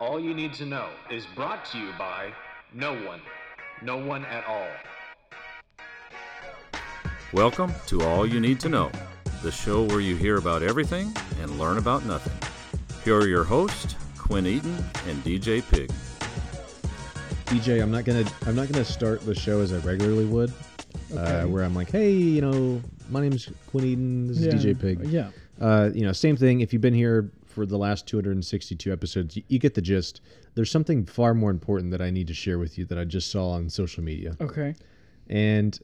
All You Need to Know is brought to you by no one. No one at all. Welcome to All You Need to Know, the show where you hear about everything and learn about nothing. Here are your hosts, Quinn Eaton and DJ Pig. DJ, I'm not gonna I'm not gonna start the show as I regularly would, uh, where I'm like, hey, you know, my name's Quinn Eden, this is DJ Pig. Yeah. Uh, you know, same thing. If you've been here for the last 262 episodes, you, you get the gist. There's something far more important that I need to share with you that I just saw on social media, Okay. and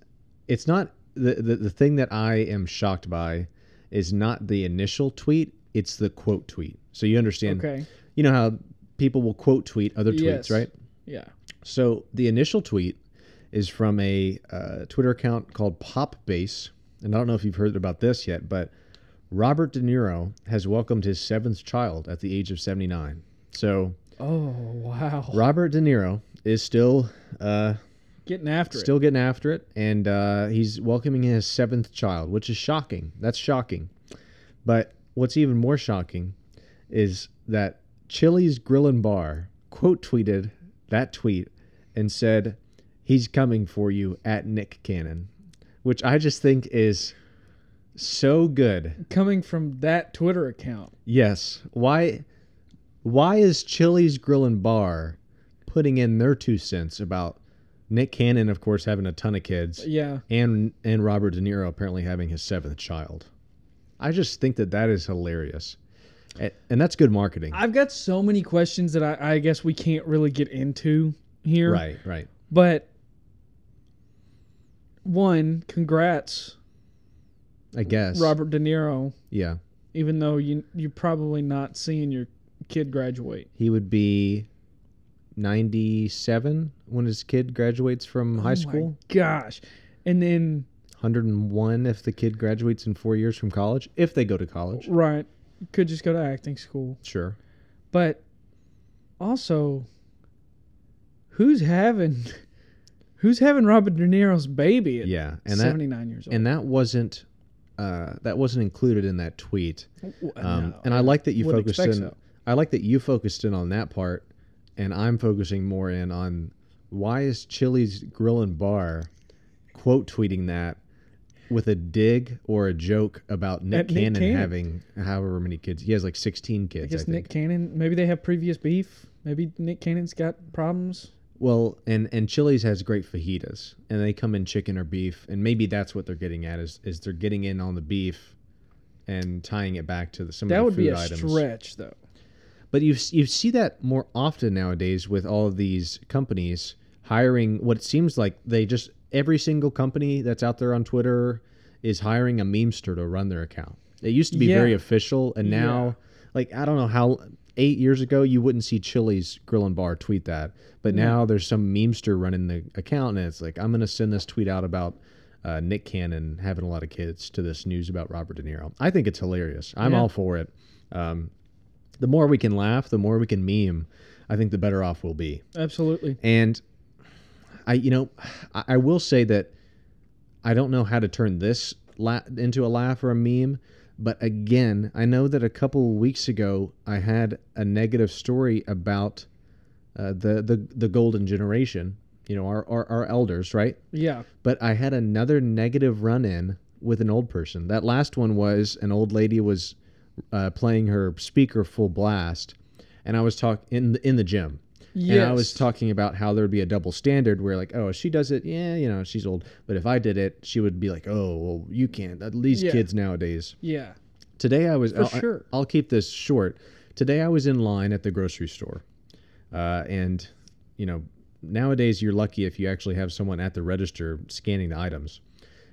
it's not the the, the thing that I am shocked by is not the initial tweet, it's the quote tweet. So you understand, Okay. you know how people will quote tweet other tweets, Yes. right? Yeah. So the initial tweet is from a uh, Twitter account called Popbase, and I don't know if you've heard about this yet, but Robert De Niro has welcomed his seventh child at the age of 79. So Oh wow. Robert De Niro is still uh, Getting after still getting after it, and uh, he's welcoming his seventh child, which is shocking. That's shocking. But what's even more shocking is that Chili's Grill and Bar quote tweeted that tweet and said, "He's coming for you at Nick Cannon," which I just think is so good. Coming from that Twitter account. Yes. Why? Why is Chili's Grill and Bar putting in their two cents about Nick Cannon, of course, having a ton of kids, Yeah. and and Robert De Niro apparently having his seventh child? I just think that that is hilarious, and, and that's good marketing. I've got so many questions that I, I guess we can't really get into here. Right. Right. But one, congrats, I guess. Robert De Niro. Yeah. Even though you you're probably not seeing your kid graduate. He would be ninety-seven when his kid graduates from oh high Oh my school. gosh. And then 101 if the kid graduates in four years from college, if they go to college. right, could just go to acting school. Sure. But also, who's having who's having Robert De Niro's baby at Yeah, and that 79 years old? and that wasn't uh, that wasn't included in that tweet. Um, no, and I like that you focused in. so. I like that you focused in on that part, and I'm focusing more in on why is Chili's Grill and Bar quote tweeting that with a dig or a joke about Nick At Nick Cannon Cannon. having however many kids. He has like 16 I kids. guess I think. Nick Cannon. Maybe they have previous beef. Maybe Nick Cannon's got problems. Well, and and Chili's has great fajitas, and they come in chicken or beef, and maybe that's what they're getting at is is they're getting in on the beef, and tying it back to the, some That of the would food be a items. stretch, though. But you you see that more often nowadays with all of these companies hiring what it seems like they just every single company that's out there on Twitter is hiring a memester to run their account. It used to be Yeah. very official, and now Yeah. like I don't know how eight years ago you wouldn't see Chili's Grill and Bar tweet that, but now there's some memester running the account, and it's like I'm gonna send this tweet out about. Uh, Nick Cannon having a lot of kids to this news about Robert De Niro. I think it's hilarious. I'm Yeah. all for it. Um, the more we can laugh, the more we can meme, I think the better off we'll be. Absolutely. And I, you know, I, I will say that I don't know how to turn this la- into a laugh or a meme. But again, I know that a couple weeks ago I had a negative story about uh, the the the golden generation. You know, our, our our elders, right? Yeah. but I had another negative run in with an old person. That last one was an old lady was uh, playing her speaker full blast, and I was talking in the, in the gym. And I was talking about how there'd be a double standard where, like, oh, she does it, yeah, you know, she's old. But if I did it, she would be like, oh, well, you can't. At least Yeah. kids nowadays. Yeah. Today I was. For I'll, sure. I'll keep this short. Today I was in line at the grocery store, uh, and you know, nowadays you're lucky if you actually have someone at the register scanning the items.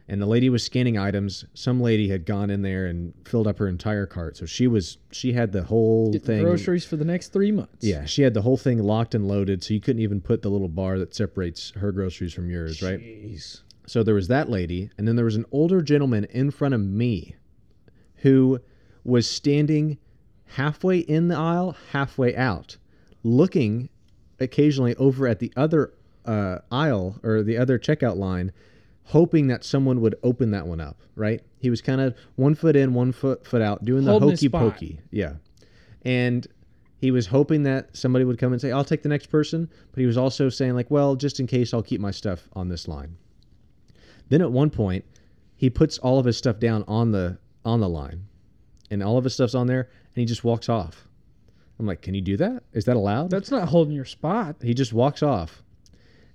And the lady was scanning items. Some lady had gone in there and filled up her entire cart, so she was she had the whole Getting thing. groceries for the next three months. Yeah, she had the whole thing locked and loaded, so you couldn't even put the little bar that separates her groceries from yours, right? Jeez. So there was that lady, and then there was an older gentleman in front of me who was standing halfway in the aisle, halfway out, looking occasionally over at the other uh, aisle or the other checkout line, hoping that someone would open that one up, right? He was kind of one foot in, one foot foot out, doing the Holding hokey pokey. Yeah. And he was hoping that somebody would come and say, "I'll take the next person," but he was also saying like, "Well, just in case, I'll keep my stuff on this line." Then at one point, he puts all of his stuff down on the on the line, and all of his stuff's on there, and he just walks off. I'm like, "Can you do that? Is that allowed?" That's not holding your spot. he just walks off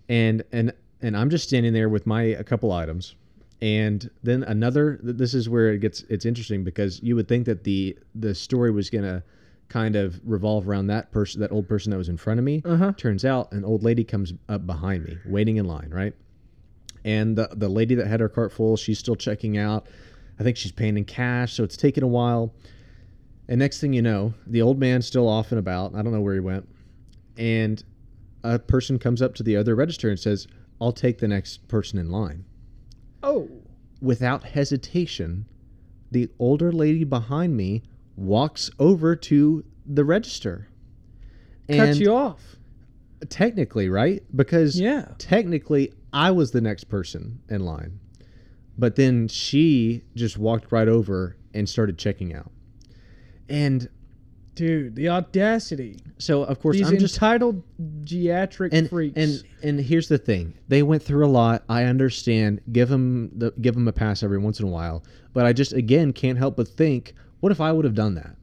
and and and i'm just standing there with my a couple items. And then another this is where it gets it's interesting because you would think that the the story was going to kind of revolve around that person that old person that was in front of me. Uh-huh. turns out an old lady comes up behind me waiting in line right? And the, the lady that had her cart full she's still checking out. I think she's paying in cash so it's taking a while. And next thing you know the old man's still off and about. I don't know where he went. And a person comes up to the other register and says, I'll take the next person in line. Oh, Without hesitation, the older lady behind me walks over to the register. cut you off. technically, right? Because Yeah. technically I was the next person in line. But then she just walked right over and started checking out. And Dude, the audacity. so of course These I'm just entitled geriatric and freaks. and and here's the thing. They went through a lot. I understand. Give them the give them a pass every once in a while. But i just again can't help but think what if i would have done that?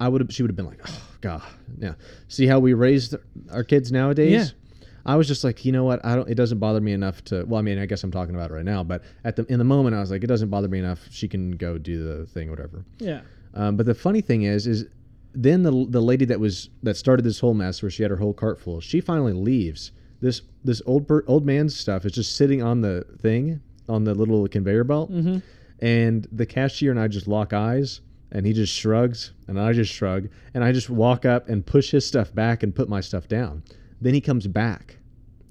I would have she would have been like oh god. Yeah. See how we raised our kids nowadays? Yeah. i was just like you know what? I don't it doesn't bother me enough to well i mean i guess i'm talking about it right now but at the in the moment i was like it doesn't bother me enough. She can go do the thing whatever. Yeah. um, but the funny thing is, is then the the lady that was that started this whole mess, where she had her whole cart full, she finally leaves. This this old per, old man's stuff is just sitting on the thing on the little conveyor belt, Mm-hmm. and the cashier and I just lock eyes, and he just shrugs, and I just shrug, and I just walk up and push his stuff back and put my stuff down. Then he comes back.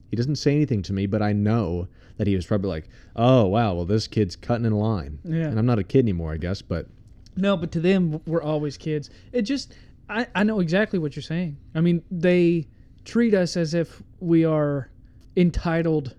He doesn't say anything to me, but I know that he was probably like, "Oh wow, well this kid's cutting in line." Yeah. And I'm not a kid anymore, I guess, but No, but to them, we're always kids. It just, I, I know exactly what you're saying. I mean, they treat us as if we are entitled,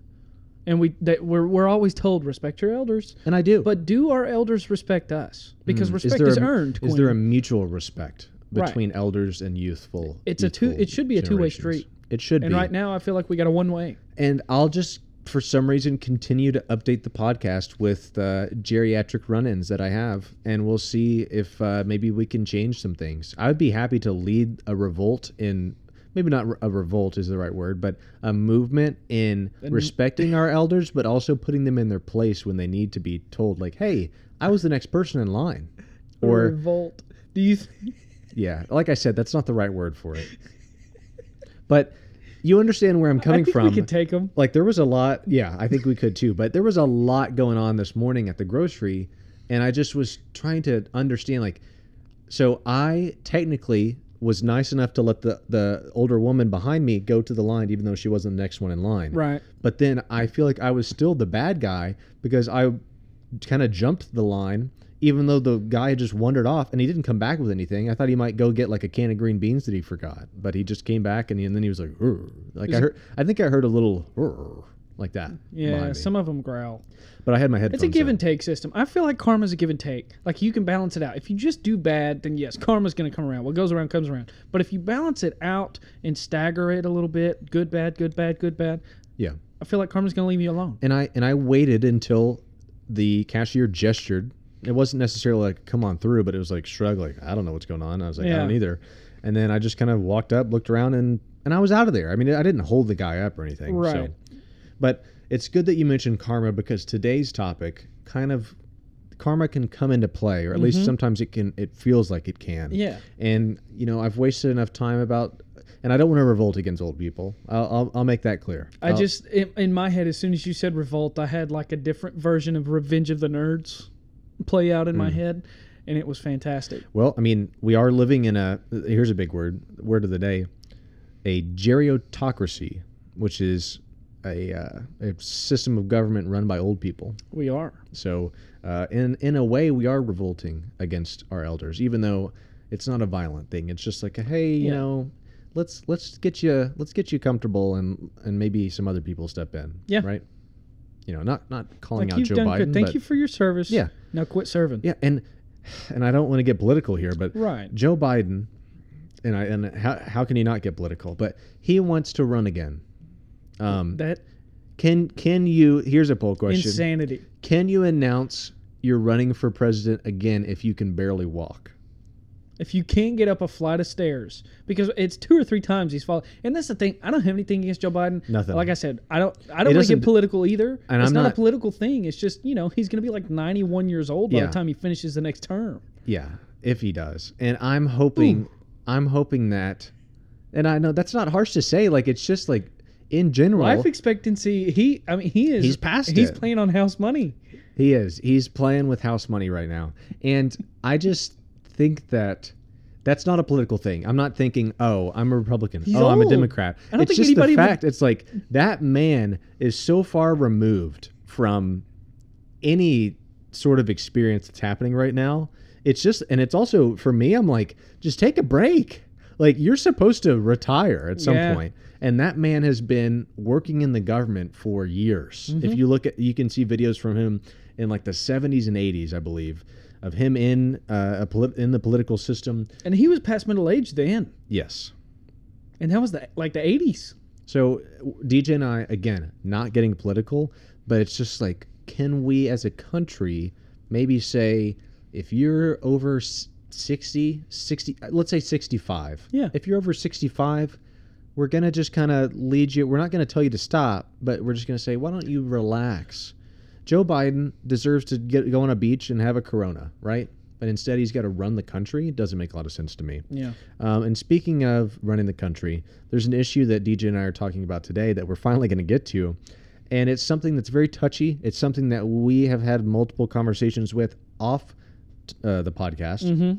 and we that we're we're always told respect your elders. and I do. But do our elders respect us? Because Mm. respect is a, earned. Is there a mutual respect Right. between elders and youthful? It's a two. It should be a two-way street. It should and be. right now, I feel like we got a one way. and I'll just, for some reason, continue to update the podcast with uh, geriatric run-ins that I have, and we'll see if uh, maybe we can change some things. I would be happy to lead a revolt in. Maybe not a revolt is the right word, but a movement in respecting our elders, but also putting them in their place when they need to be told, like, "Hey, I was the next person in line," or revolt. Do you? Th- Yeah, like I said, that's not the right word for it. But you understand where I'm I coming think from. we could take them. like there was a lot, yeah, I think we could too. But there was a lot going on this morning at the grocery, and I just was trying to understand. Like, so I technically was nice enough to let the the older woman behind me go to the line, even though she wasn't the next one in line. Right. But then I feel like I was still the bad guy because I kind of jumped the line, even though the guy had just wandered off and he didn't come back with anything. I thought he might go get like a can of green beans that he forgot, but he just came back and, he, and then he was like, "Rrr." like I heard. I think I heard a little "Rrr," like that. Yeah, some of them growl. But I had my headphones. It's a give in. and take system. I feel like karma's a give and take. Like you can balance it out. If you just do bad, then yes, karma's going to come around. What goes around comes around. But if you balance it out and stagger it a little bit, good, bad, good, bad, good, bad, Yeah, I feel like karma's going to leave you alone. and I and I waited until the cashier gestured. It wasn't necessarily like come on through, but it was like shrug, like I don't know what's going on. I was like I don't either. And then I just kind of walked up, looked around, and and I was out of there. I mean, I didn't hold the guy up or anything. Right. So. But it's good that you mentioned karma because today's topic kind of karma can come into play, or at least sometimes it can. It feels like it can. Mm-hmm. Yeah. And you know, I've wasted enough time about, and I don't want to revolt against old people. I'll I'll, I'll make that clear. I I'll- just, in, in my head, as soon as you said revolt, I had like a different version of Revenge of the Nerds play out in my Hmm. head, and it was fantastic. Well, I mean, we are living in a here's a big word, word of the day, a geriocracy, which is a, uh, a system of government run by old people. We are. So, uh, in in a way, we are revolting against our elders, even though it's not a violent thing. It's just like, a, hey, you Yeah. know, let's let's get you let's get you comfortable, and and maybe some other people step in. Yeah. Right. You know, not not calling Like out Joe done Biden. good. Thank but- you for your service. Yeah. Now quit serving. Yeah, and and I don't want to get political here, but Right. Joe Biden, and I and how how can you not get political? But he wants to run again. Um, that can can you? Here's a poll question: insanity. Can you announce you're running for president again if you can barely walk? If you can't get up a flight of stairs, because it's two or three times he's fallen, and that's the thing. I don't have anything against Joe Biden. Nothing. Like I said, I don't. I don't want to get political either. And it's I'm not, a political thing. It's just you know he's going to be like 91 years old by Yeah. the time he finishes the next term. Yeah, if he does. And I'm hoping I'm hoping that and I know that's not harsh to say, like it's just like in general Life expectancy. He. I mean, he is. He's past He's it. playing on house money. he is. He's playing with house money right now. And I just think that that's not a political thing. I'm not thinking, oh, I'm a Republican. He's oh, I'm a old. Democrat. I don't it's think just the anybody would- fact. It's like that man is so far removed from any sort of experience that's happening right now. It's just, and it's also for me. I'm like, just take a break. Like you're supposed to retire at some Yeah. point. And that man has been working in the government for years. Mm-hmm. If you look at, you can see videos from him in like the 70s and 80s, I believe, of him in uh, a polit- in the political system. And he was past middle age then, Yes. and that was the like the 80s. So DJ and I, again, not getting political, but it's just like, can we as a country maybe say, if you're over s- 60, 60, let's say 65. Yeah. If you're over 65, we're going to just kind of lead you. We're not going to tell you to stop, but we're just going to say, why don't you relax? Joe Biden deserves to get go on a beach and have a Corona, right? But instead, he's got to run the country. It doesn't make a lot of sense to me. Yeah. Um, and speaking of running the country, there's an issue that DJ and I are talking about today that we're finally going to get to. And it's something that's very touchy. It's something that we have had multiple conversations with off uh, the podcast. Mm-hmm.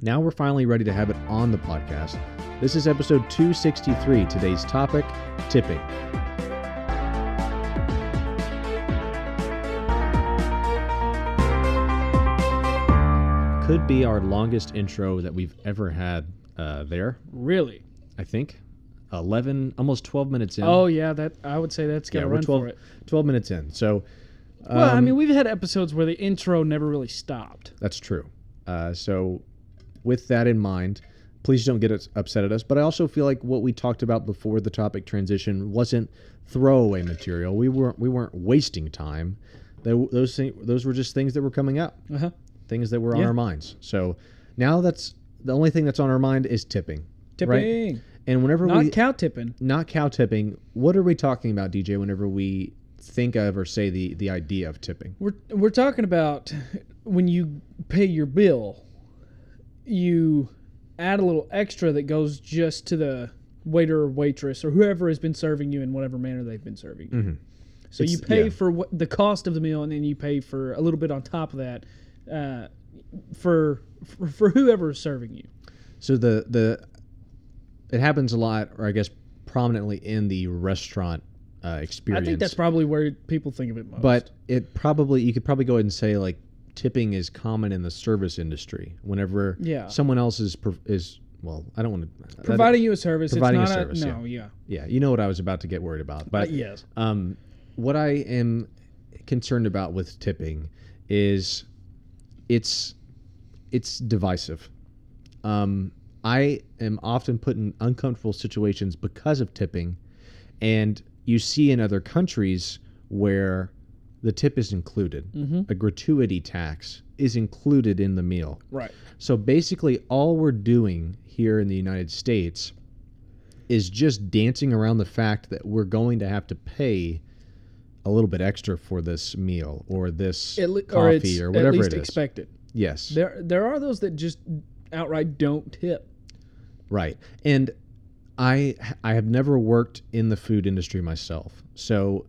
Now we're finally ready to have it on the podcast. This is episode 263. Today's topic tipping. Could be our longest intro that we've ever had uh, there. Really? I think. 11, almost 12 minutes in. Oh yeah, that I would say that's yeah, to we're run 12, for it. 12 minutes in. So, Well, I um, mean, we've had episodes where the intro never really stopped. That's true. Uh, so, with that in mind, please don't get upset at us. But I also feel like what we talked about before the topic transition wasn't throwaway material. We weren't we weren't wasting time. Tho- Those things, those were just things that were coming up, Uh huh. Things that were on Yeah. our minds. So now that's the only thing that's on our mind is tipping. Tipping, Right? And whenever we not we cow tipping. not cow tipping, what are we talking about, DJ? Whenever we think of or say the the idea of tipping. We're we're talking about when you pay your bill, you add a little extra that goes just to the waiter or waitress or whoever has been serving you in whatever manner they've been serving you. Mhm. So you pay yeah. for what the cost of the meal, and then you pay for a little bit on top of that uh, for, for for whoever is serving you. So the the it happens a lot, or I guess prominently in the restaurant uh, experience. I think that's probably where people think of it most. But it probably you could probably go ahead and say like tipping is common in the service industry. Whenever Yeah. someone else is is well, I don't want to providing you a service, providing a it's not service, no, yeah, Yeah, you know what I was about to get worried about, but Uh, yes, um, what I am concerned about with tipping is it's it's divisive. Um, I am often put in uncomfortable situations because of tipping, and you see in other countries where the tip is included. Mhm. A gratuity tax is included in the meal. right. So basically, all we're doing here in the United States is just dancing around the fact that we're going to have to pay a little bit extra for this meal or this le- coffee or or, whatever at least it is. expected. yes, There there are those that just outright don't tip. right. And I I have never worked in the food industry myself, so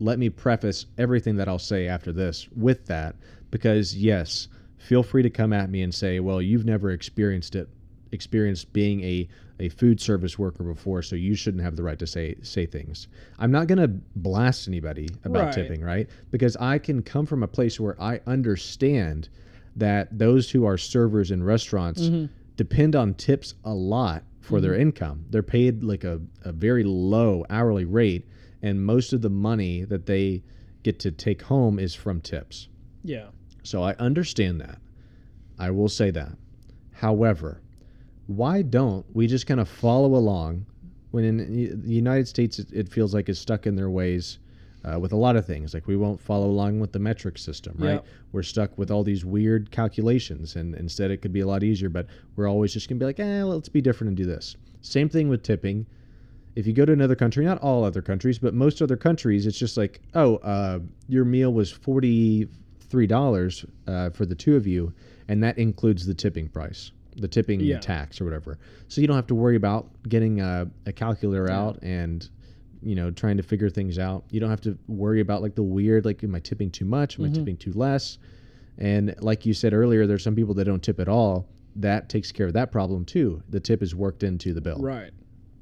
let me preface everything that I'll say after this with that because yes, feel free to come at me and say, well, you've never experienced it, experienced being a, a food service worker before, so you shouldn't have the right to say say things. I'm not gonna blast anybody about Right. tipping, right? Because I can come from a place where I understand that those who are servers in restaurants mm-hmm. depend on tips a lot for their mm-hmm. income. They're paid like a, a very low hourly rate, and most of the money that they get to take home is from tips. Yeah. So I understand that. I will say that. However, why don't we just kind of follow along when in the United States it, it feels like it's stuck in their ways uh, with a lot of things. Like we won't follow along with the metric system, right? Yep. We're stuck with all these weird calculations, and instead it could be a lot easier. But we're always just gonna be like, eh, let's be different and do this. Same thing with tipping. If you go to another country, not all other countries, but most other countries, it's just like, oh, uh, your meal was forty three dollars uh, for the two of you, and that includes the tipping price, the tipping Yeah. tax or whatever. So you don't have to worry about getting a, a calculator Yeah. out and you know trying to figure things out. You don't have to worry about like the weird, like am I tipping too much? Am I Mhm. tipping too less? And like you said earlier, there's some people that don't tip at all. That takes care of that problem too. The tip is worked into the bill. Right.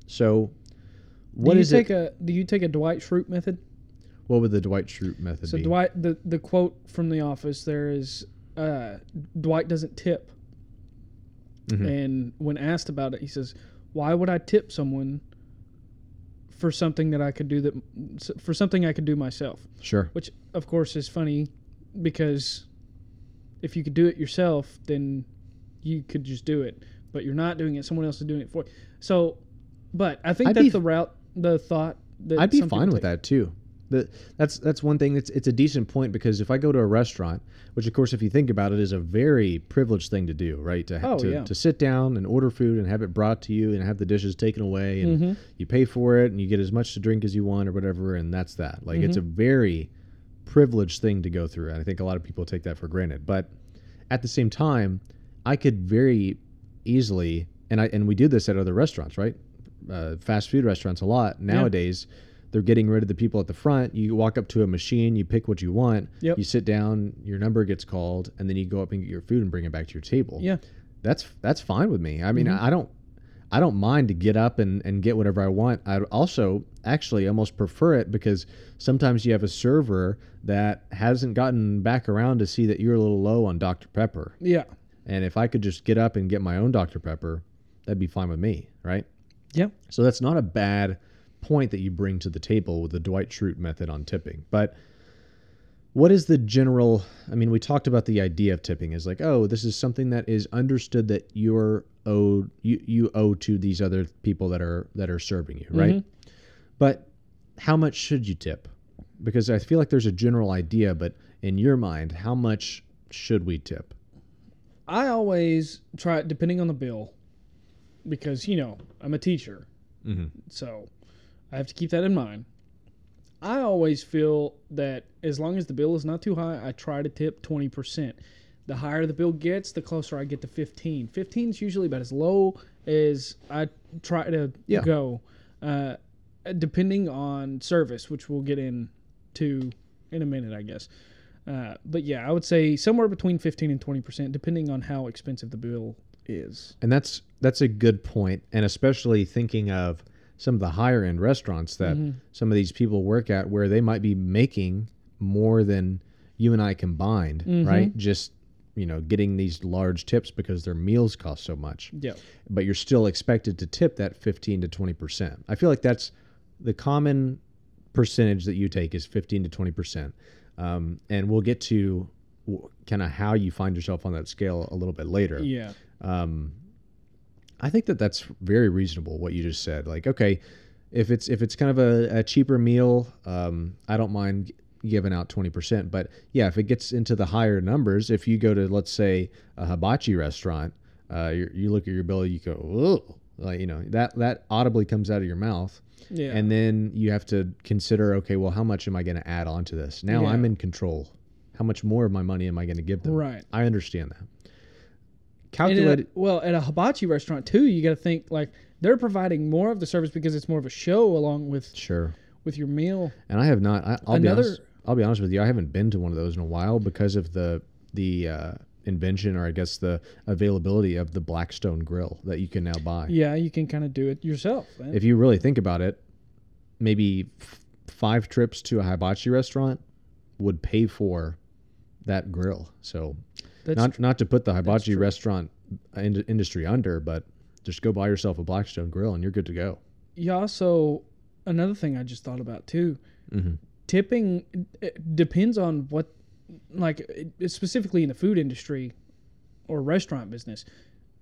So, what do you is take it? a do you take a Dwight Schrute method? what would the Dwight Schrute method So be? So Dwight the the quote from the office there is uh, Dwight doesn't tip. Mhm. And when asked about it, he says, "Why would I tip someone for something that I could do that for something I could do myself?" Sure. Which of course is funny because if you could do it yourself, then you could just do it. But you're not doing it; someone else is doing it for you. So, but I think I'd that's be- the route, the thought that I'd be fine with take. that too. The, that's that's one thing. That's it's a decent point because if I go to a restaurant, which of course, if you think about it, is a very privileged thing to do, right? To Oh, to, yeah. to sit down and order food and have it brought to you and have the dishes taken away and Mhm. you pay for it and you get as much to drink as you want or whatever, and that's that. Like it's a Mm-hmm. very privileged thing to go through, and I think a lot of people take that for granted. But at the same time, I could very easily, and I and we do this at other restaurants, right? Uh, fast food restaurants a lot nowadays. They're getting rid of the people at the front. You walk up to a machine, you pick what you want, Yep. you sit down, your number gets called, and then you go up and get your food and bring it back to your table. Yeah. that's that's fine with me. I mean, Mhm. I don't. I don't mind to get up and, and get whatever I want. I also actually almost prefer it because sometimes you have a server that hasn't gotten back around to see that you're a little low on Dr. Pepper. Yeah. And if I could just get up and get my own Dr. Pepper, that'd be fine with me, right? Yep. So that's not a bad point that you bring to the table with the Dwight Schrute method on tipping. But what is the general I mean, we talked about the idea of tipping is like, oh, this is something that is understood that you're owed you, you owe to these other people that are that are serving you, right? Mhm. But how much should you tip? Because I feel like there's a general idea, but in your mind, how much should we tip? I always try depending on the bill because, you know, I'm a teacher. Mm-hmm. So I have to keep that in mind. I always feel that as long as the bill is not too high, I try to tip 20%. The higher the bill gets, the closer I get to 15. 15 is usually about as low as I try to Yeah. go, uh, depending on service, which we'll get into in a minute, I guess. Uh, but yeah, I would say somewhere between 15 and 20%, depending on how expensive the bill is. And that's that's a good point, and especially thinking of some of the higher end restaurants that Mm-hmm. some of these people work at, where they might be making more than you and I combined, Mm-hmm. right? Just you know, getting these large tips because their meals cost so much, Yeah. but you're still expected to tip that 15 to 20 percent. I feel like that's the common percentage that you take is 15 to 20 percent, um, and we'll get to kind of how you find yourself on that scale a little bit later Yeah. um, I think that that's very reasonable. What you just said, like, okay, if it's if it's kind of a, a cheaper meal, um, I don't mind giving out twenty percent. But yeah, if it gets into the higher numbers, if you go to let's say a hibachi restaurant, uh, you you look at your bill, you go, oh, like you know that that audibly comes out of your mouth, Yeah. and then you have to consider, okay, well, how much am I going to add on to this? Now Yeah. I'm in control. How much more of my money am I going to give them? Right. I understand that. At a- Calculated. well, at a hibachi restaurant too, you got to think like they're providing more of the service because it's more of a show along with Sure. with your meal. And I have not. I, I'll be Another- honest. I'll be honest with you. I haven't been to one of those in a while because of the the uh, invention, or I guess the availability of the Blackstone grill that you can now buy. Yeah, you can kind of do it yourself. man. If you really think about it, maybe f- five trips to a hibachi restaurant would pay for that grill. So That's not not to put the hibachi restaurant in- industry under, but just go buy yourself a Blackstone grill and you're good to go. you also another thing I just thought about too. Mhm. Tipping it depends on what, like it- specifically in the food industry or restaurant business.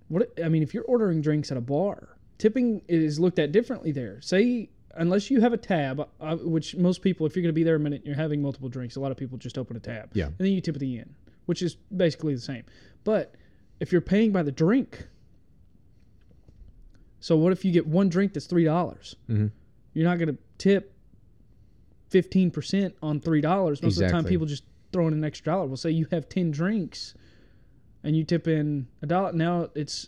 what I mean, if you're ordering drinks at a bar, tipping is looked at differently there. Say unless you have a tab, uh, which most people, if you're going to be there a minute, and you're having multiple drinks. A lot of people just open a tab, Yeah. and then you tip at the end, which is basically the same. But if you're paying by the drink, so what if you get one drink that's three dollars? Mhm. You're not going to tip fifteen percent on three dollars. Most of the time, people just throw in an extra dollar. Well, say you have ten drinks, and you tip in a dollar. Now it's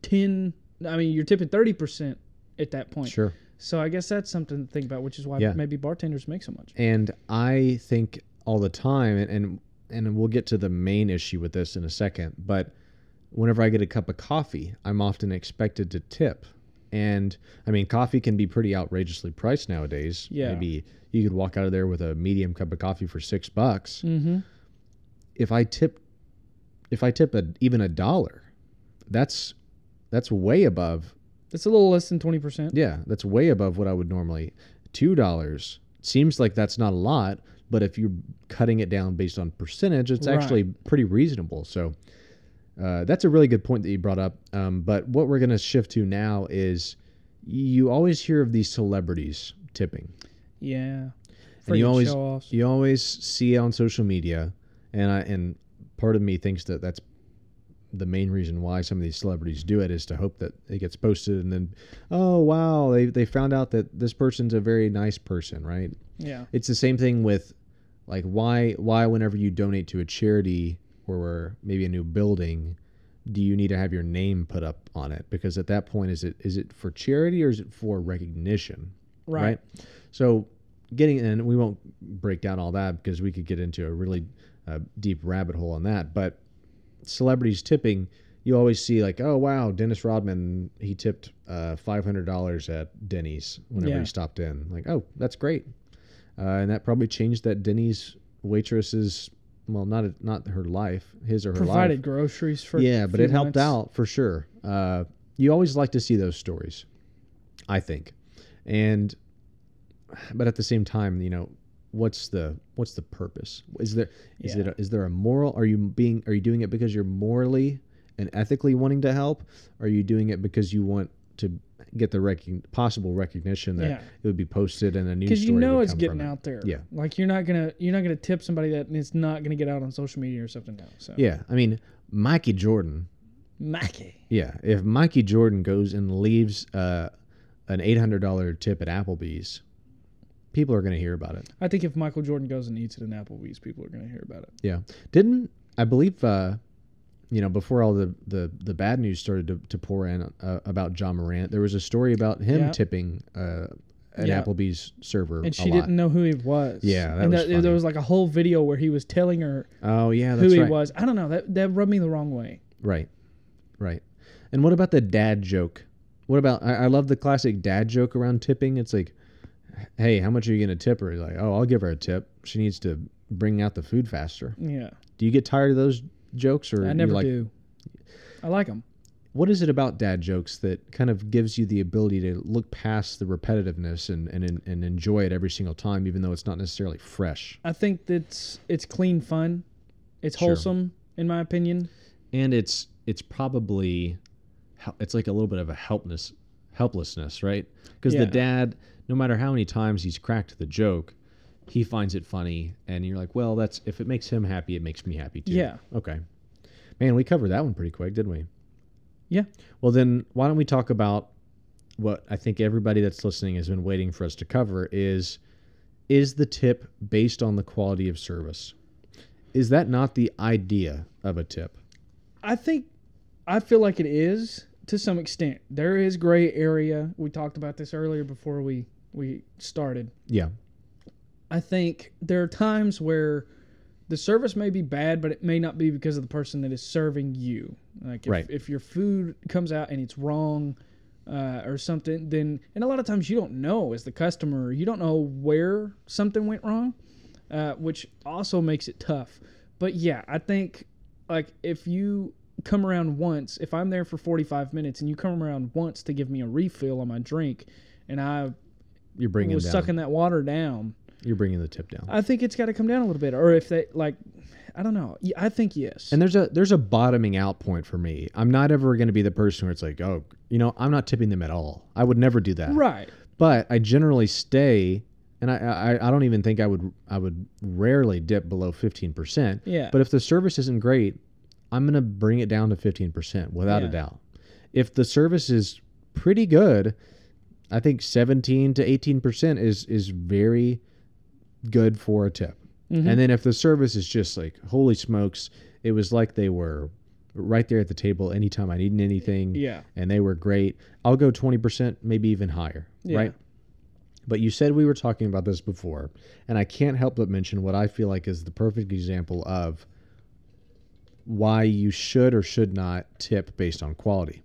ten. I mean, you're tipping thirty percent at that point. Sure. So I guess that's something to think about, which is why Yeah. maybe bartenders make so much. And I think all the time, and, and and we'll get to the main issue with this in a second, but whenever I get a cup of coffee, I'm often expected to tip. And I mean, coffee can be pretty outrageously priced nowadays. Yeah. Maybe you could walk out of there with a medium cup of coffee for six bucks. Mm-hmm. If I tip, if I tip a, even a dollar, that's that's way above It's a little less than twenty percent. yeah, that's way above what I would normally. Two dollars seems like that's not a lot, but if you're cutting it down based on percentage, it's Right. actually pretty reasonable. So uh, that's a really good point that you brought up. Um, but what we're going to shift to now is you always hear of these celebrities tipping. Yeah. And you always show-offs. you always see on social media, and I and part of me thinks that that's the main reason why some of these celebrities do it is to hope that it gets posted and then oh wow they they found out that this person's a very nice person right Yeah. it's the same thing with like why why whenever you donate to a charity or maybe a new building do you need to have your name put up on it? Because at that point is it is it for charity or is it for recognition? Right. so getting and we won't break down all that because we could get into a really uh, deep rabbit hole on that but celebrities tipping you always see like oh wow dennis rodman he tipped uh, $500 at denny's whenever Yeah. he stopped in. Like oh that's great uh, and that probably changed that denny's waitress's well not not her life his or her Provided life. groceries for yeah a but it helped months. out for sure. Uh, you always like to see those stories i think. And but at the same time you know what's the what's the purpose? Is there is Yeah. it a, is there a moral are you being are you doing it because you're morally and ethically wanting to help? Are you doing it because you want to get the rec- possible recognition that Yeah. it would be posted in a news because you know it's getting out there. Yeah. like you're not gonna you're not gonna tip somebody that it's not gonna get out on social media or something now. So yeah i mean mikey jordan Mikey. Yeah, if Mikey Jordan goes and leaves uh, an eight hundred dollar tip at Applebee's, people are going to hear about it. I think if Michael Jordan goes and eats at an Applebee's, people are gonna hear about it. Yeah, didn't I believe? Uh, you know, before all the the, the bad news started to, to pour in uh, about Ja Morant, there was a story about him Yeah. tipping uh, an Yeah. Applebee's server. And she lot. didn't know who he was. Yeah, that and was funny. there was like a whole video where he was telling her Oh yeah, who he right. was. I don't know. That that rubbed me the wrong way. Right, right. And what about the dad joke? What about? I, I love the classic dad joke around tipping. It's like, hey, how much are you going to tip her? He's like, oh, I'll give her a tip. She needs to bring out the food faster. Yeah, Do you get tired of those jokes, or I never like, do. I like them. What is it about dad jokes that kind of gives you the ability to look past the repetitiveness and and and enjoy it every single time, even though it's not necessarily fresh? I think that's it's clean fun. It's Sure. wholesome, in my opinion. and it's it's probably it's like a little bit of a helpless helplessness right because Yeah. the dad no matter how many times he's cracked the joke he finds it funny and you're like well that's if it makes him happy it makes me happy too Yeah. okay man we covered that one pretty quick didn't we Yeah. well then why don't we talk about what i think everybody that's listening has been waiting for us to cover is is the tip based on the quality of service is that not the idea of a tip I think I feel like it is to some extent. There is gray area. We talked about this earlier before we we started. yeah I think there are times where the service may be bad, but it may not be because of the person that is serving you. Like if, Right. if your food comes out and it's wrong uh, or something, then and a lot of times you don't know as the customer, you don't know where something went wrong, uh, which also makes it tough. But yeah, I think like if you come around once, if I'm there for 45 minutes and you come around once to give me a refill on my drink, and I you're bringing was sucking that water down You're bringing the tip down. I think it's got to come down a little bit. Or if they like, I don't know. I think yes. And there's a there's a bottoming out point for me. I'm not ever going to be the person where it's like, oh, you know, I'm not tipping them at all. I would never do that. right. But I generally stay, and I I, I don't even think I would I would rarely dip below 15 percent. Yeah. But if the service isn't great, I'm going to bring it down to 15 percent without a doubt. If the service is pretty good, I think 17 to 18 percent is is very good for a tip. Mhm. And then if the service is just like, holy smokes, it was like they were right there at the table anytime I needed anything Yeah. and they were great, I'll go 20%, maybe even higher, Yeah. right? But you said we were talking about this before, and I can't help but mention what I feel like is the perfect example of why you should or should not tip based on quality.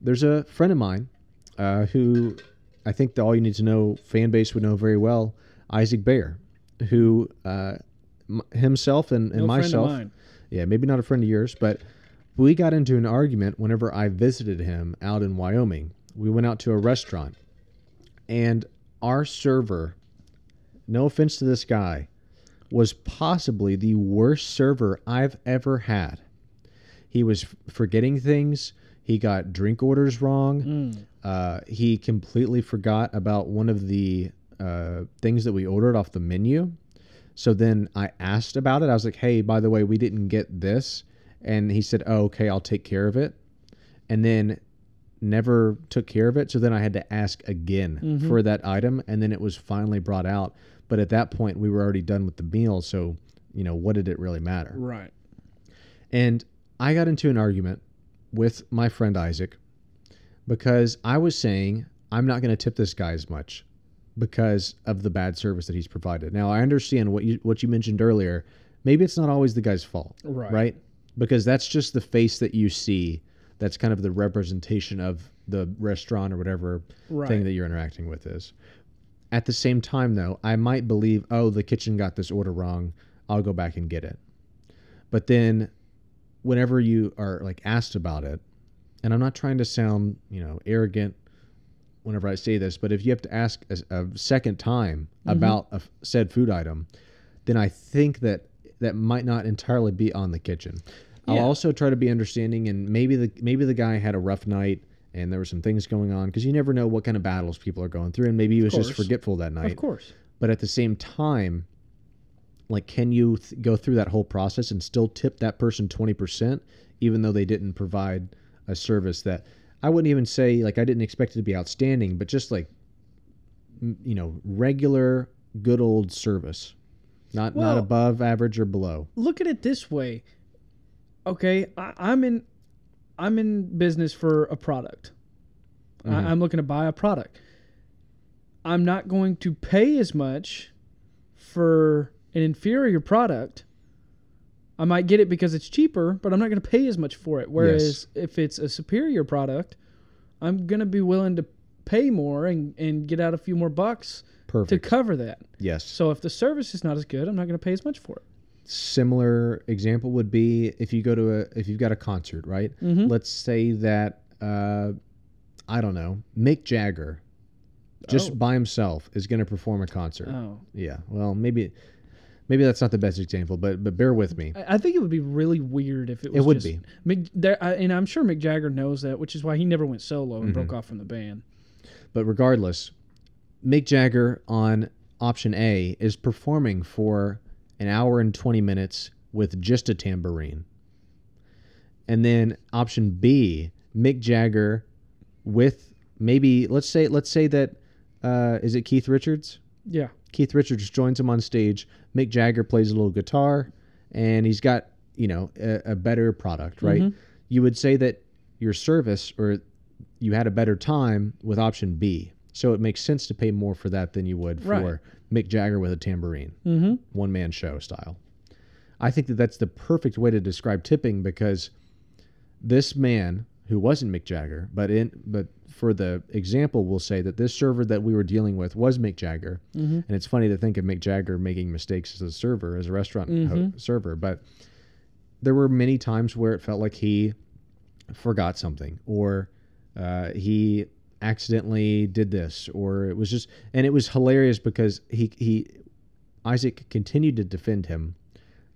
There's a friend of mine uh, who I think the All You Need to Know fan base would know very well, Isaac Bayer, who uh, m- himself and, and No myself, yeah, maybe not a friend of yours, but we got into an argument whenever I visited him out in Wyoming. We went out to a restaurant, and our server, no offense to this guy, was possibly the worst server I've ever had. He was forgetting things. He got drink orders wrong. Mm. Uh, he completely forgot about one of the uh, things that we ordered off the menu. So then I asked about it. I was like, hey, by the way, we didn't get this. And he said, oh, okay, I'll take care of it. And then never took care of it. So then I had to ask again for that item. And then it was finally brought out. But at that point, we were already done with the meal. So, you know, what did it really matter? Right. And I got into an argument with my friend Isaac because I was saying I'm not going to tip this guy as much because of the bad service that he's provided. Now I understand what you what you mentioned earlier. Maybe it's not always the guy's fault, Right. right? Because that's just the face that you see. That's kind of the representation of the restaurant or whatever Right. thing that you're interacting with is. At the same time, though, I might believe, oh, the kitchen got this order wrong. I'll go back and get it. But then, whenever you are like asked about it, and I'm not trying to sound, you know, arrogant whenever I say this, but if you have to ask a, a second time mm-hmm. about a f- said food item, then I think that that might not entirely be on the kitchen. I'll also try to be understanding, and maybe the maybe the guy had a rough night and there were some things going on because you never know what kind of battles people are going through, and maybe he was just forgetful that night Of course. but at the same time like can you th- go through that whole process and still tip that person 20% even though they didn't provide a service that i wouldn't even say like i didn't expect it to be outstanding but just like you know regular good old service not not above average or below look at it this way. Okay, I, I'm in, I'm in business for a product. Mhm. I, I'm looking to buy a product. I'm not going to pay as much for an inferior product. I might get it because it's cheaper, but I'm not going to pay as much for it. Whereas if it's a superior product, I'm going to be willing to pay more and, and get out a few more bucks to cover that. yes So if the service is not as good, I'm not going to pay as much for it. similar example would be if you go to a if you've got a concert right Mhm. let's say that uh i don't know mick jagger just Oh. by himself is going to perform a concert Oh. yeah well maybe maybe that's not the best example but but bear with me I I think it would be really weird if it was. It would just, be. Mick, there, I, and I'm sure Mick Jagger knows that, which is why he never went solo and Mm-hmm. broke off from the band. but regardless mick jagger on option a is performing for an hour and 20 minutes with just a tambourine and then option b mick jagger with maybe let's say let's say that uh, is it keith richards Yeah. Keith richards joins him on stage mick jagger plays a little guitar and he's got you know a, a better product right Mhm. you would say that your service or you had a better time with option b so it makes sense to pay more for that than you would for Right. mick jagger with a tambourine Mm-hmm. one man show style. I think that that's the perfect way to describe tipping because this man who wasn't Mick Jagger, but in but for the example, we'll say that this server that we were dealing with was Mick Jagger, Mhm. and it's funny to think of Mick Jagger making mistakes as a server, as a restaurant ho- Mhm. server, but there were many times where it felt like he forgot something or uh, he accidentally did this or it was just and it was hilarious because he he Isaac continued to defend him,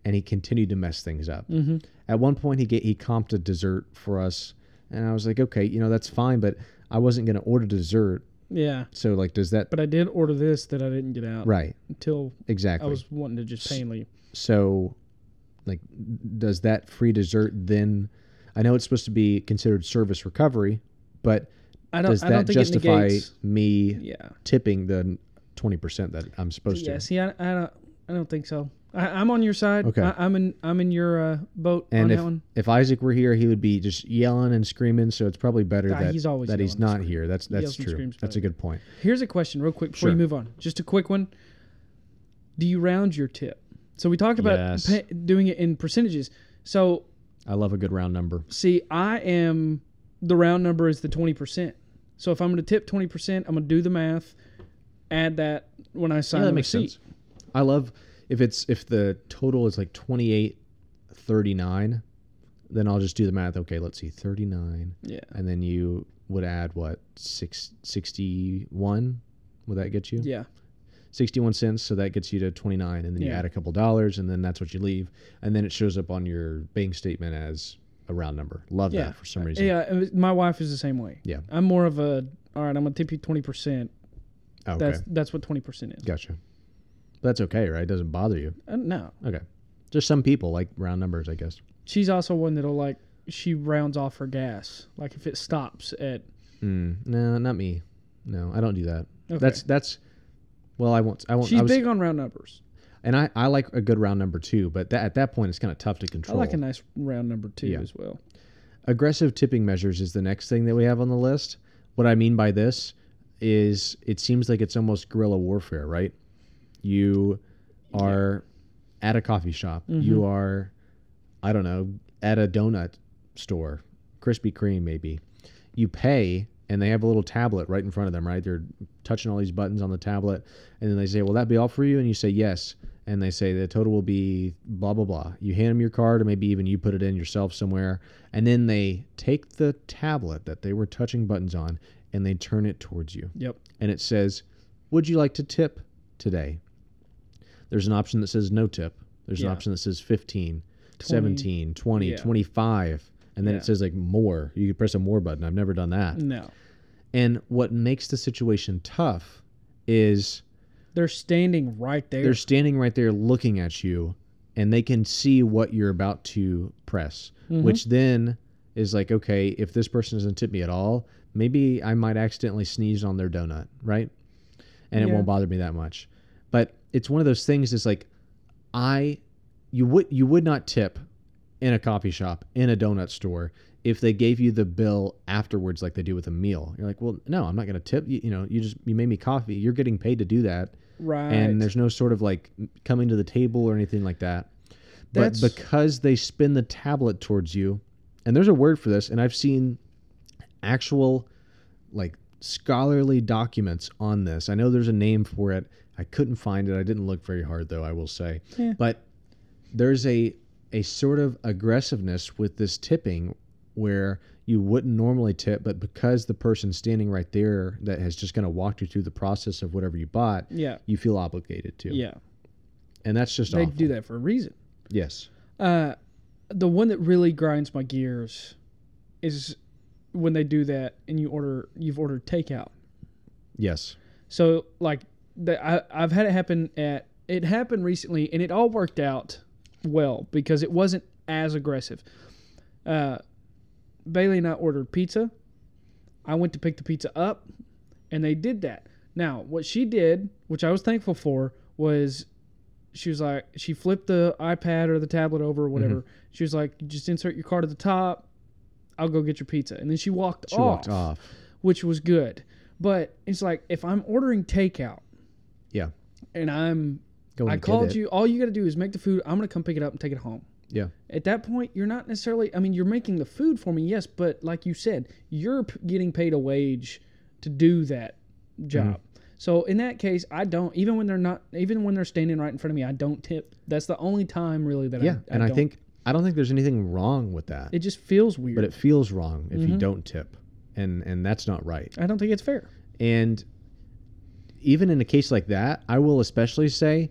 and he continued to mess things up. Mm-hmm. At one point, he get, he comped a dessert for us, and I was like, okay, you know that's fine, but I wasn't going to order dessert. Yeah. So like, does that But I did order this that I didn't get out right? until Exactly. I was wanting to just pay and leave. so, like, does that free dessert then? I know it's supposed to be considered service recovery, but I don't. does I don't that think justify me Yeah. tipping the twenty percent that I'm supposed Yeah. to? Yeah. See, I, I don't. I don't think so. I, I'm on your side. Okay. I, I'm in. I'm in your uh, boat on And that if, one. if Isaac were here, he would be just yelling and screaming. So it's probably better Ah, that he's always that he's not here. That's that's true. That's a good point. Here's a question, real quick, before you move on. Just a quick one. Do you round your tip? So we talked about Yes. doing it in percentages. So I love a good round number. see, I am the round number is the twenty percent. So if I'm going to tip twenty percent, I'm going to do the math, add that when I sign yeah, that the makes receipt. sense. I love if it's if the total is like twenty eight thirty nine, then I'll just do the math. Okay, let's see, thirty nine, Yeah. and then you would add what six sixty one. Would that get you? Yeah. 61 cents so that gets you to 29 and then you add a couple dollars and then that's what you leave and then it shows up on your bank statement as a round number love Yeah. that for some uh, reason Yeah. was- My wife is the same way. Yeah. I'm more of a all right. I'm going to tip you twenty percent. Oh, okay That's that's what twenty percent is. gotcha that's okay right it doesn't bother you Uh, no, okay just some people like round numbers i guess she's also one that'll like she rounds off her gas. Like if it stops at mm, no not me no i don't do that okay. that's that's well i won't i won't she's I was, big on round numbers. and I, I like a good round number too but that, at that point it's kind of tough to control. I like a nice round number too Yeah. as well. aggressive tipping measures is the next thing that we have on the list. What I mean by this is it seems like it's almost guerrilla warfare, right? You are at a coffee shop. Mm-hmm. You are, I don't know, at a donut store, Krispy Kreme maybe. You pay and they have a little tablet right in front of them, right? They're touching all these buttons on the tablet and then they say, "Will that be all for you?" and you say, "Yes." And they say the total will be blah blah blah. You hand them your card or maybe even you put it in yourself somewhere and then they take the tablet that they were touching buttons on and they turn it towards you Yep. and it says, Would you like to tip today? There's an option that says no tip. There's an option that says 15, 20. 17, 20, Yeah. 25. And then Yeah. it says like more. You could press a more button. I've never done that. No, And what makes the situation tough is they're standing right there. they're standing right there looking at you and they can see what you're about to press, Mhm. which then is like, okay, if this person doesn't tip me at all, maybe I might accidentally sneeze on their donut, right? And it won't bother me that much. But it's one of those things is like I you would you would not tip in a coffee shop, in a donut store, if they gave you the bill afterwards like they do with a meal. You're like, well, no, I'm not going to tip. You, you know, you just you made me coffee. You're getting paid to do that right. and there's no sort of like coming to the table or anything like that. But because they spin the tablet towards you, and there's a word for this, and I've seen actual like scholarly documents on this. I know there's a name for it. I couldn't find it. I didn't look very hard though, I will say. Yeah. But there's a a sort of aggressiveness with this tipping where you wouldn't normally tip, but because the person standing right there that has just kind of walked you through the process of whatever you bought, yeah, you feel obligated to. yeah. And that's just They awful. do that for a reason. Yes. Uh, the one that really grinds my gears is when they do that and you order you've ordered takeout. Yes. So like the, I, I've had it happen at it happened recently and it all worked out well because it wasn't as aggressive. Uh, Bailey and I ordered pizza. I went to pick the pizza up and they did that. Now, what she did, which I was thankful for, was she was like she flipped the iPad or the tablet over or whatever. Mm-hmm. She was like, just insert your card at the top. I'll go get your pizza. And then she walked She off walked off. which was good. But it's like if I'm ordering takeout Yeah. and I'm Go I and get called it. you, all you got to do is make the food. I'm gonna come pick it up and take it home. Yeah. At that point, you're not necessarily. I mean, you're making the food for me, yes, but like you said, you're p- getting paid a wage to do that job. Mm-hmm. So in that case, I don't. Even when they're not, even when they're standing right in front of me, I don't tip. That's the only time really that Yeah. I. and I don't. think I don't think there's anything wrong with that. it just feels weird. but it feels wrong if Mm-hmm. you don't tip. And and that's not right. I don't think it's fair. And even in a case like that, I will especially say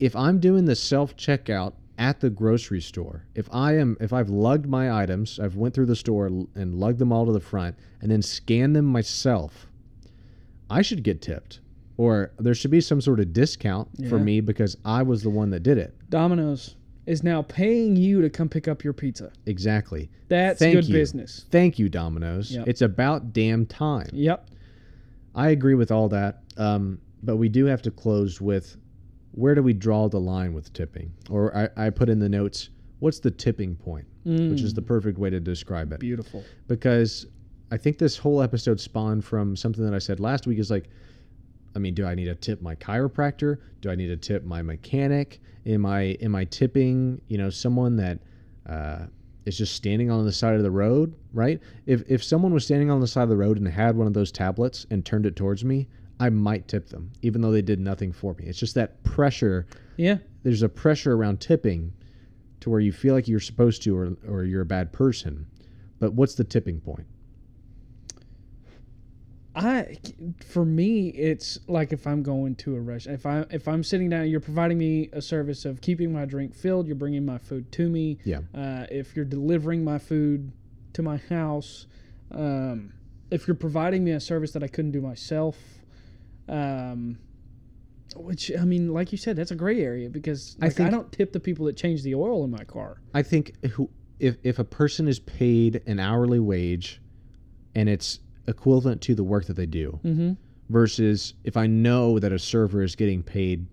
if I'm doing the self checkout at the grocery store, if I am if I've lugged my items, I've went through the store and lugged them all to the front and then scanned them myself, I should get tipped. Or there should be some sort of discount for me because I was the one that did it. Domino's is now paying you to come pick up your pizza. Exactly. That's Thank good you. business. Thank you, Domino's. Yep. It's about damn time. Yep. I agree with all that. Um, but we do have to close with where do we draw the line with tipping? Or I, I put in the notes, what's the tipping point? Which is the perfect way to describe it. Beautiful. Because I think this whole episode spawned from something that I said last week is like, I mean, do I need to tip my chiropractor? Do I need to tip my mechanic? Am I am I tipping, you know, someone that uh, is just standing on the side of the road, right? If if someone was standing on the side of the road and had one of those tablets and turned it towards me, I might tip them, even though they did nothing for me. It's just that pressure. Yeah. There's a pressure around tipping to where you feel like you're supposed to or or you're a bad person. But what's the tipping point? I for me it's like if I'm going to a restaurant if I if I'm sitting down you're providing me a service of keeping my drink filled you're bringing my food to me Yeah. uh, if you're delivering my food to my house um, if you're providing me a service that I couldn't do myself um, which I mean like you said that's a gray area because I like, I, think- don't tip the people that change the oil in my car I think who if if a person is paid an hourly wage and it's equivalent to the work that they do mm-hmm. versus if I know that a server is getting paid,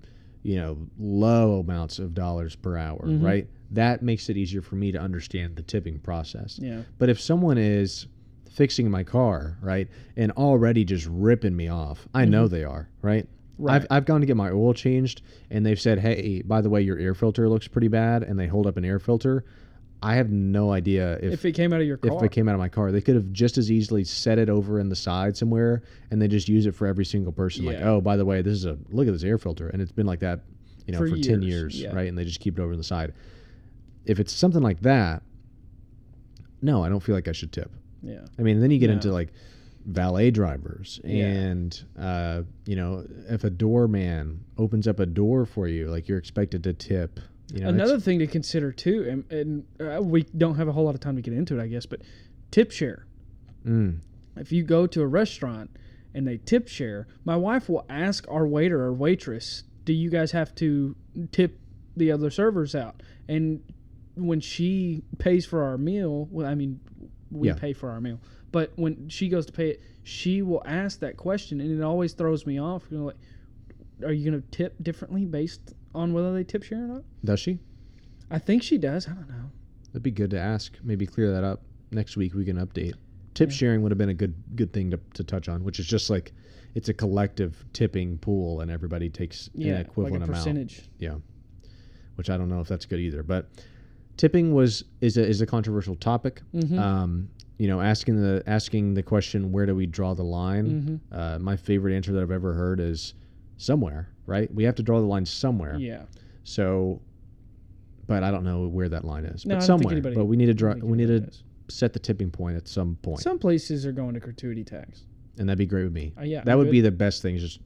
you know, low amounts of dollars per hour, Mhm. right? That makes it easier for me to understand the tipping process. yeah But if someone is fixing my car, right, and already just ripping me off, I know they are, right? Right. I've, I've gone to get my oil changed, and they've said, "Hey, by the way, your air filter looks pretty bad," and they hold up an air filter. I have no idea if if it came out of your car if it came out of my car. They could have just as easily set it over in the side somewhere, and they just use it for every single person. Like, oh, by the way, this is a look at this air filter, and it's been like that, you know, For for, ten years, years, yeah. right? And they just keep it over in the side. If it's something like that, no, I don't feel like I should tip. yeah I mean, then you get No. into like valet drivers, Yeah. and uh, you know, if a doorman opens up a door for you, like you're expected to tip. You know, Another thing to consider too, and, and uh, we don't have a whole lot of time to get into it, I guess, but tip share. Mm, If you go to a restaurant and they tip share, my wife will ask our waiter or waitress, "Do you guys have to tip the other servers out?" And when she pays for our meal, well, I mean, we Yeah. pay for our meal, but when she goes to pay it, she will ask that question, and it always throws me off. You know, like, are you going to tip differently based on whether they tip share or not? does she? I think she does. I don't know. That'd be good to ask. Maybe clear that up next week. We can update. Tip sharing would have been a good good thing to, to touch on, which is just like it's a collective tipping pool and everybody takes Yeah, an equivalent like a amount. percentage. Yeah, which I don't know if that's good either. But tipping was is a is a controversial topic. Mhm. Um, you know, asking the asking the question, where do we draw the line? Mhm. Uh, my favorite answer that I've ever heard is somewhere. Right? We have to draw the line somewhere. Yeah. So, but I don't know where that line is. No, but I somewhere. anybody- but we need to draw. We need to does. set the tipping point at some point, Some places are going to gratuity tax. and that'd be great with me. Uh, yeah, that I'm would good. be the best thing. Just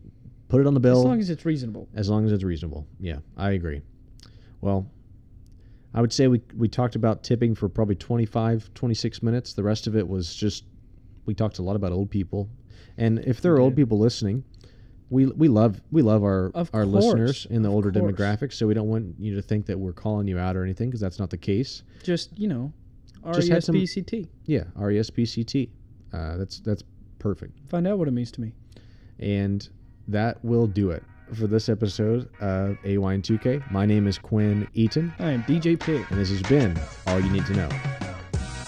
put it on the bill As long as it's reasonable. as long as it's reasonable. Yeah, I agree. Well, I would say we we talked about tipping for probably 25, 26 minutes. The rest of it was just we talked a lot about old people, and if there are old people listening. We, we love we love our Of our course, listeners in the of older course. demographics, so we don't want you to think that we're calling you out or anything because that's not the case. Just, you know, E Just had some- RESPCT. Yeah, E RESPCT. Uh, that's that's perfect. Find out what it means to me. And that will do it for this episode of AYN2K. My name is Quinn Eaton, I am DJ Pig. and this has been All You Need to Know.